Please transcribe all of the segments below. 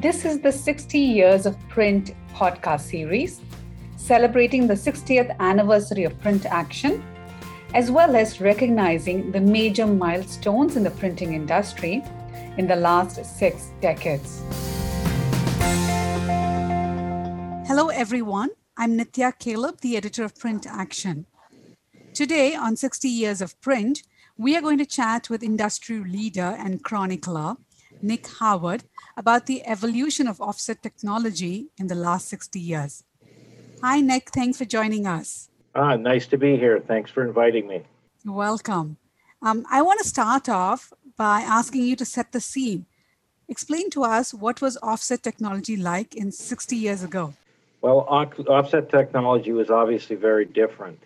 This is the 60 Years of Print podcast series, celebrating the 60th anniversary of print action, as well as recognizing the major milestones in the printing industry in the last six decades. Hello, everyone. I'm Nitya Caleb, the editor of Print Action. Today, on 60 Years of Print, we are going to chat with industry leader and chronicler Nick Howard about the evolution of offset technology in the last 60 years. Hi, Nick. Thanks for joining us. Ah, nice to be here. Thanks for inviting me. You're welcome. Um, I want to start off by asking you to set the scene. Explain to us what was offset technology like in 60 years ago. Well, offset technology was obviously very different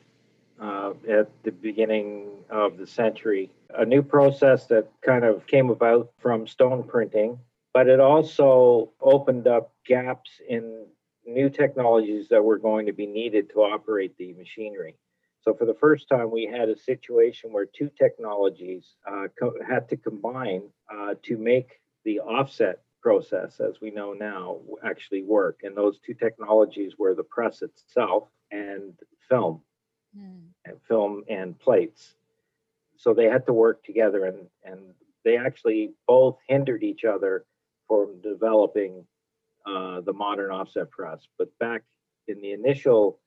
uh, at the beginning of the century. A new process that kind of came about from stone printing, but it also opened up gaps in new technologies that were going to be needed to operate the machinery. So, for the first time, we had a situation where two technologies uh, co- had to combine uh, to make the offset process, as we know now, actually work. And those two technologies were the press itself and film mm. And film and plates. So they had to work together, and and they actually both hindered each other from developing uh, the modern offset press. But back in the initial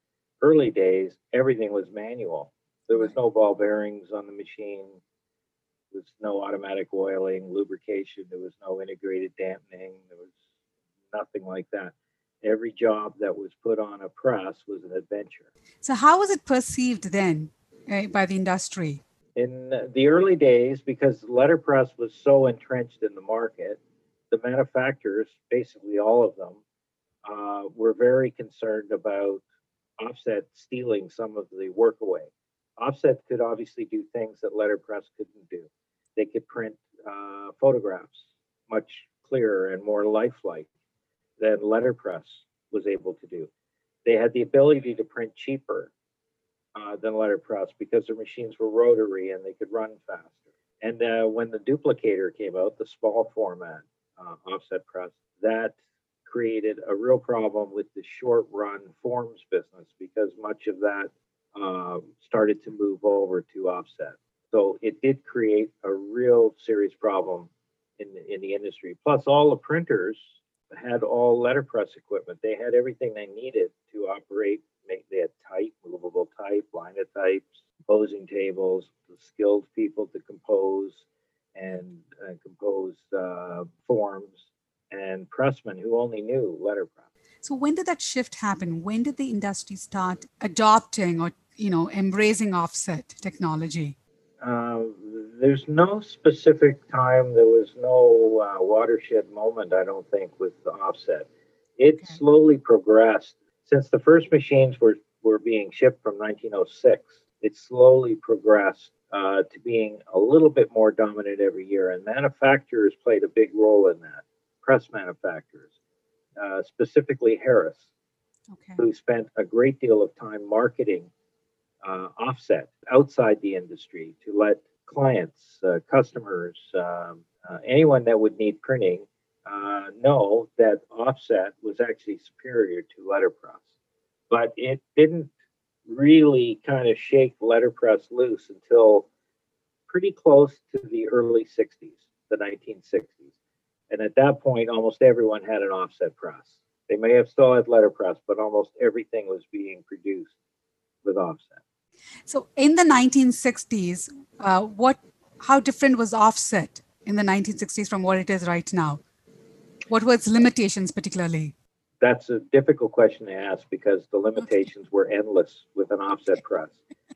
early days, everything was manual. There was no ball bearings on the machine. There was no automatic oiling, lubrication. There was no integrated dampening. There was nothing like that every job that was put on a press was an adventure. So, how was it perceived then by the industry? In the early days, because letterpress was so entrenched in the market, the manufacturers, basically all of them, uh, were very concerned about offset stealing some of the work away. Offset could obviously do things that letterpress couldn't do. They could print uh, photographs much clearer and more lifelike than letterpress was able to do. They had the ability to print cheaper uh, than letterpress because their machines were rotary and they could run faster. And uh, when the duplicator came out, the small format uh, offset press, that created a real problem with the short run forms business because much of that um, started to move over to offset. So it did create a real serious problem in the, in the industry. Plus, all the printers had all letterpress equipment. They had everything they needed to operate. They had type, movable type, linotypes, composing tables, skilled people to compose and uh, compose uh, forms, and pressmen who only knew letterpress. So when did that shift happen? When did the industry start adopting or you know embracing offset technology? Uh, there's no specific time. There was no uh, watershed moment, I don't think, with the offset. It okay. slowly progressed since the first machines were, were being shipped from 1906. It slowly progressed uh, to being a little bit more dominant every year, and manufacturers played a big role in that. Press manufacturers, uh, specifically Harris, okay. who spent a great deal of time marketing uh, offset outside the industry to let clients, uh, customers, um, uh, anyone that would need printing uh, know that offset was actually superior to letterpress. But it didn't really kind of shake letterpress loose until pretty close to the early 60s, the 1960s. And at that point, almost everyone had an offset press. They may have still had letterpress, but almost everything was being produced with offset. So in the 1960s, uh, what, how different was offset in the 1960s from what it is right now? What were its limitations particularly? That's a difficult question to ask because the limitations were endless with an offset press.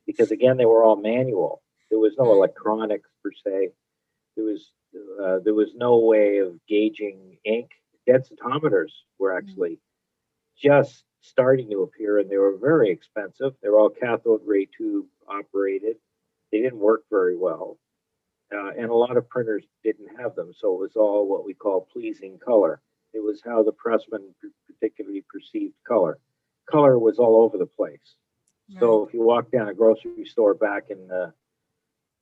Because again, they were all manual. There was no electronics per se. There was uh, there was no way of gauging ink. Densitometers were actually just starting to appear, and they were very expensive. They were all cathode ray tube operated. They didn't work very well, uh, and a lot of printers didn't have them. So it was all what we call pleasing color. It was how the pressman particularly perceived color. Color was all over the place. Right. So if you walk down a grocery store back in the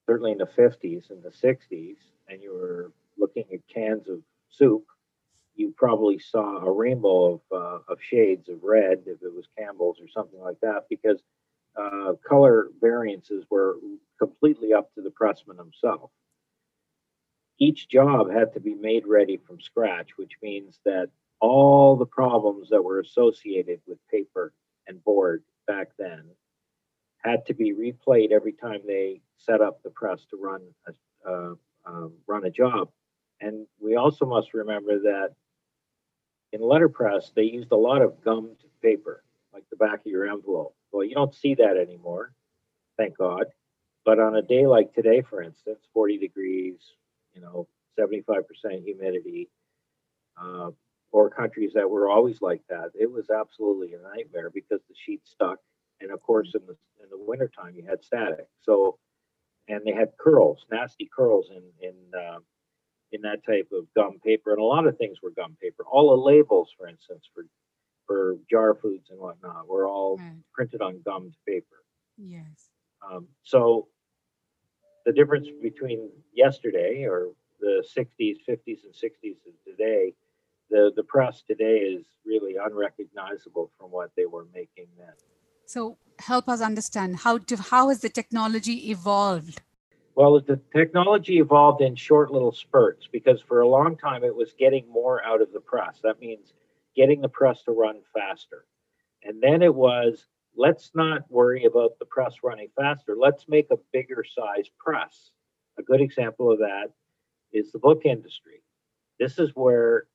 certainly in the 50s and the 60s, and you were looking at cans of soup, you probably saw a rainbow of, uh, of shades of red if it was Campbell's or something like that because uh, color variances were completely up to the pressman himself. Each job had to be made ready from scratch, which means that all the problems that were associated with paper and board back then had to be replayed every time they set up the press to run a, uh, um, run a job. And we also must remember that in letterpress, they used a lot of gummed paper, like the back of your envelope. Well, you don't see that anymore, thank God. But on a day like today, for instance, 40 degrees, you know, 75% humidity, uh, or countries that were always like that, it was absolutely a nightmare because the sheet stuck. And of course, in the in the wintertime, you had static. So, and they had curls, nasty curls in in uh, in that type of gum paper, and a lot of things were gum paper. All the labels, for instance, for for jar foods and whatnot, were all Right. printed on gummed paper. Yes. Um, so the difference between yesterday or the 60s, 50s, and 60s and today, the, the press today is really unrecognizable from what they were making then. So help us understand how to, how has the technology evolved? Well, the technology evolved in short little spurts because for a long time it was getting more out of the press. That means getting the press to run faster. And then it was let's not worry about the press running faster. Let's make a bigger size press. A good example of that is the book industry. This is where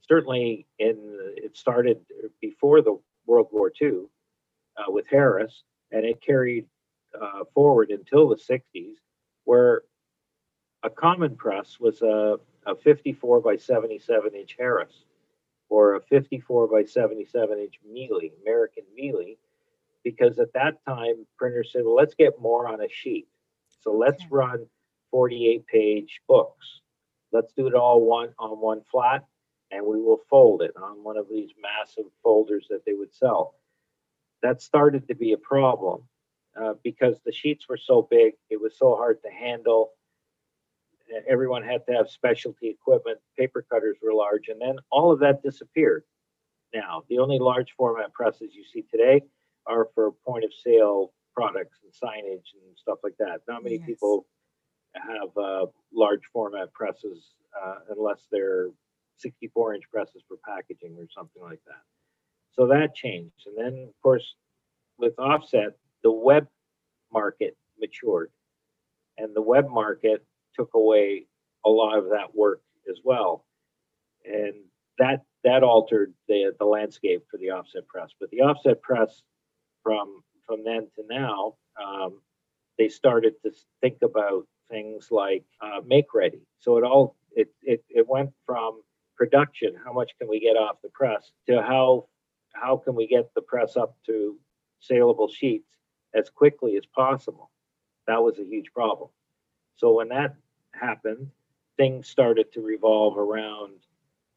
certainly in it started before the World War II uh, with Harris, and it carried uh, forward until the 60s, where a common press was a, a 54 by 77 inch Harris or a 54 by 77 inch Miehle, American Miehle, because at that time printers said, well, let's get more on a sheet. So let's Okay. run 48 page books. Let's do it all one on one flat and we will fold it on one of these massive folders that they would sell. That started to be a problem uh, because the sheets were so big, it was so hard to handle. Everyone had to have specialty equipment. Paper cutters were large, and then all of that disappeared. Now, the only large format presses you see today are for point of sale products and signage and stuff like that. Not many Yes. people have uh, large format presses uh, unless they're 64 inch presses for packaging or something like that. So that changed. And then, of course, with offset, the web market matured and the web market took away a lot of that work as well. And that that altered the, the landscape for the offset press. But the offset press from from then to now, um, they started to think about things like uh, make ready. So it all it, it it went from production, how much can we get off the press, to how how can we get the press up to saleable sheets as quickly as possible. That was a huge problem. So when that happened, things started to revolve around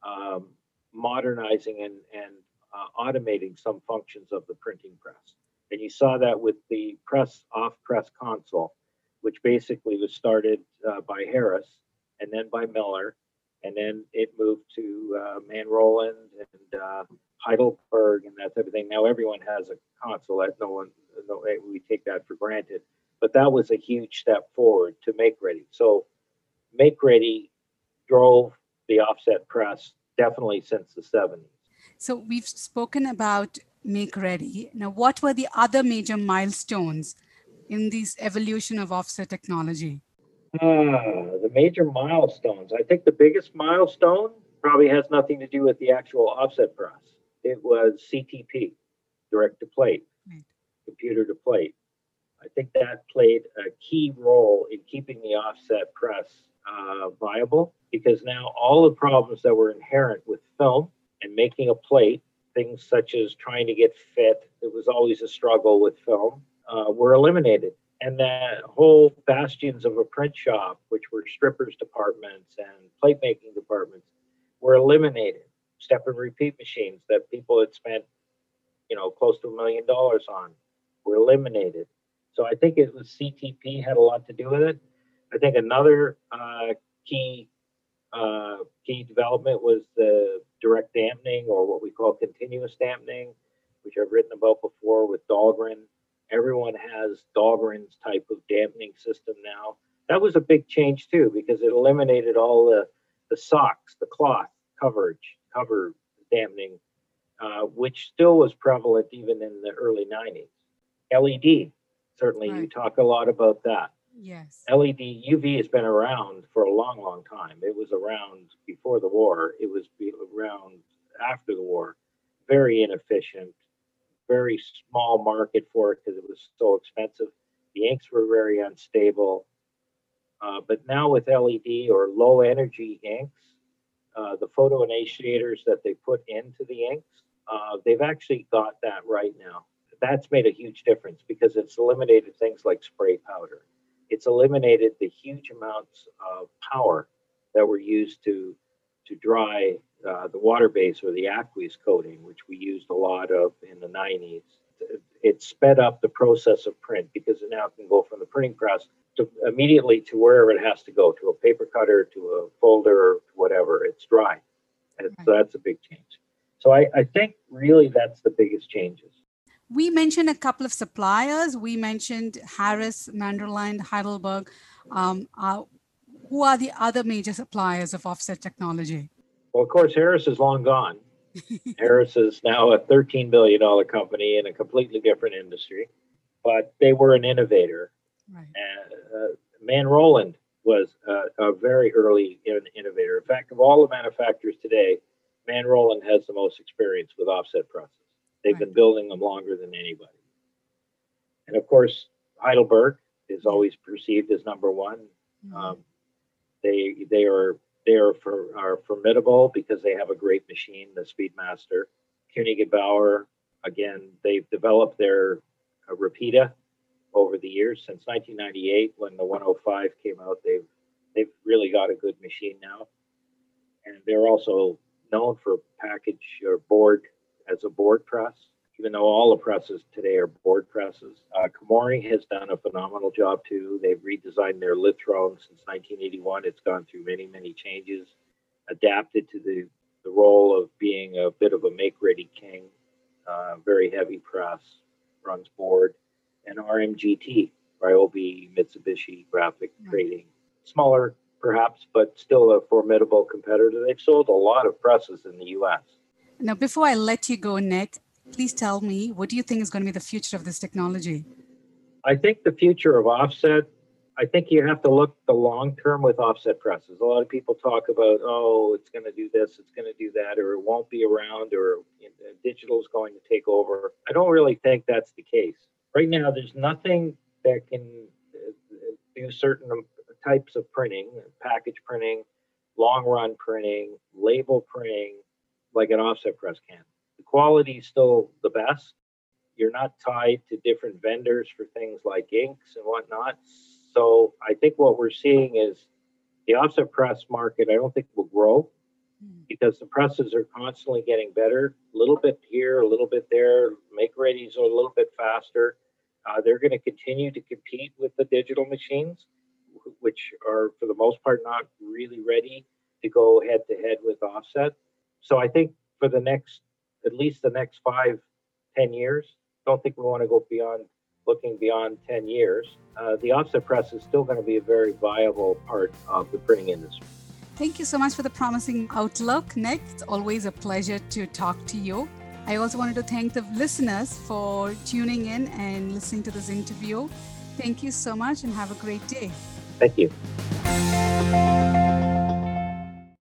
um, modernizing and, and uh, automating some functions of the printing press. And you saw that with the press off press console, which basically was started uh, by Harris and then by Miller. And then it moved to uh, Man Roland and uh, Heidelberg and that type of thing. Now everyone has a console. That no one, no, we take that for granted. But that was a huge step forward to make ready. So make ready drove the offset press definitely since the 70s. So we've spoken about make ready. Now, what were the other major milestones in this evolution of offset technology? Ah, the major milestones. I think the biggest milestone probably has nothing to do with the actual offset press. It was CTP, direct to plate, Right. computer to plate. I think that played a key role in keeping the offset press uh, viable because now all the problems that were inherent with film and making a plate, things such as trying to get fit, it was always a struggle with film, uh, were eliminated and that whole bastions of a print shop, which were strippers departments and plate making departments, were eliminated. Step and repeat machines that people had spent, you know, close to a million dollars on were eliminated. So I think it was CTP had a lot to do with it. I think another uh, key uh, key development was the direct dampening or what we call continuous dampening, which I've written about before with Dahlgren. Everyone has Dahlgren's type of dampening system now. That was a big change too because it eliminated all the the socks, the cloth coverage, cover dampening, uh, which still was prevalent even in the early 90s. LED, certainly you talk a lot about that. Yes. LED UV has been around for a long, long time. It was around before the war. It was around after the war. Very inefficient. Very small market for it because it was so expensive. The inks were very unstable. Uh, but now with LED or low energy inks, uh, the photo initiators that they put into the inks, uh, they've actually got that right now. That's made a huge difference because it's eliminated things like spray powder it's eliminated the huge amounts of power that were used to to dry uh, the water base or the aqueous coating, which we used a lot of in the 90s. It sped up the process of print because it now can go from the printing press to immediately to wherever it has to go to a paper cutter, to a folder, or whatever. It's dry. And so that's a big change. So I, I think really that's the biggest changes. We mentioned a couple of suppliers. We mentioned Harris, Man Roland, Heidelberg. Um, uh, who are the other major suppliers of offset technology? Well, of course, Harris is long gone. Harris is now a $13 billion company in a completely different industry, but they were an innovator. Right. Uh, uh, Man Roland was a, a very early in- innovator. In fact, of all the manufacturers today, Man Roland has the most experience with offset presses. They've been building them longer than anybody. And of course, Heidelberg is always perceived as number one. Mhm. Um, they they are they are for are formidable because they have a great machine, the Speedmaster. Koenig Bauer, again, they've developed their uh, Rapida over the years since 1998 when the 105 came out. They've they've really got a good machine now, and they're also known for package or board as a board press. Even though all the presses today are board presses, uh, Komori has done a phenomenal job too. They've redesigned their Lithrone since 1981. It's gone through many, many changes, adapted to the, the role of being a bit of a make-ready king. Uh, very heavy press, runs board, and RMGT, Ryobi Mitsubishi Graphic Right. Trading. Smaller, perhaps, but still a formidable competitor. They've sold a lot of presses in the U.S. Now, before I let you go, Nick, please tell me what do you think is going to be the future of this technology? I think the future of offset, I think you have to look the long term with offset presses. A lot of people talk about, oh, it's going to do this, it's going to do that, or it won't be around, or you know, digital is going to take over. I don't really think that's the case. Right now, there's nothing that can uh, do certain types of printing, package printing, long run printing, label printing, like an offset press can. Quality is still the best you're not tied to different vendors for things like inks and whatnot. So I think what we're seeing is the offset press market, I don't think will grow Hmm. because the presses are constantly getting better, a little bit here, a little bit there, make readies are a little bit faster. Uh, they're going to continue to compete with the digital machines, which are for the most part not really ready to go head to head with offset. So I think for the next, at least the next five, ten years, don't think we want to go beyond looking beyond 10 years. Uh, the offset press is still going to be a very viable part of the printing industry. Thank you so much for the promising outlook, Nick. It's always a pleasure to talk to you. I also wanted to thank the listeners for tuning in and listening to this interview. Thank you so much and have a great day. Thank you.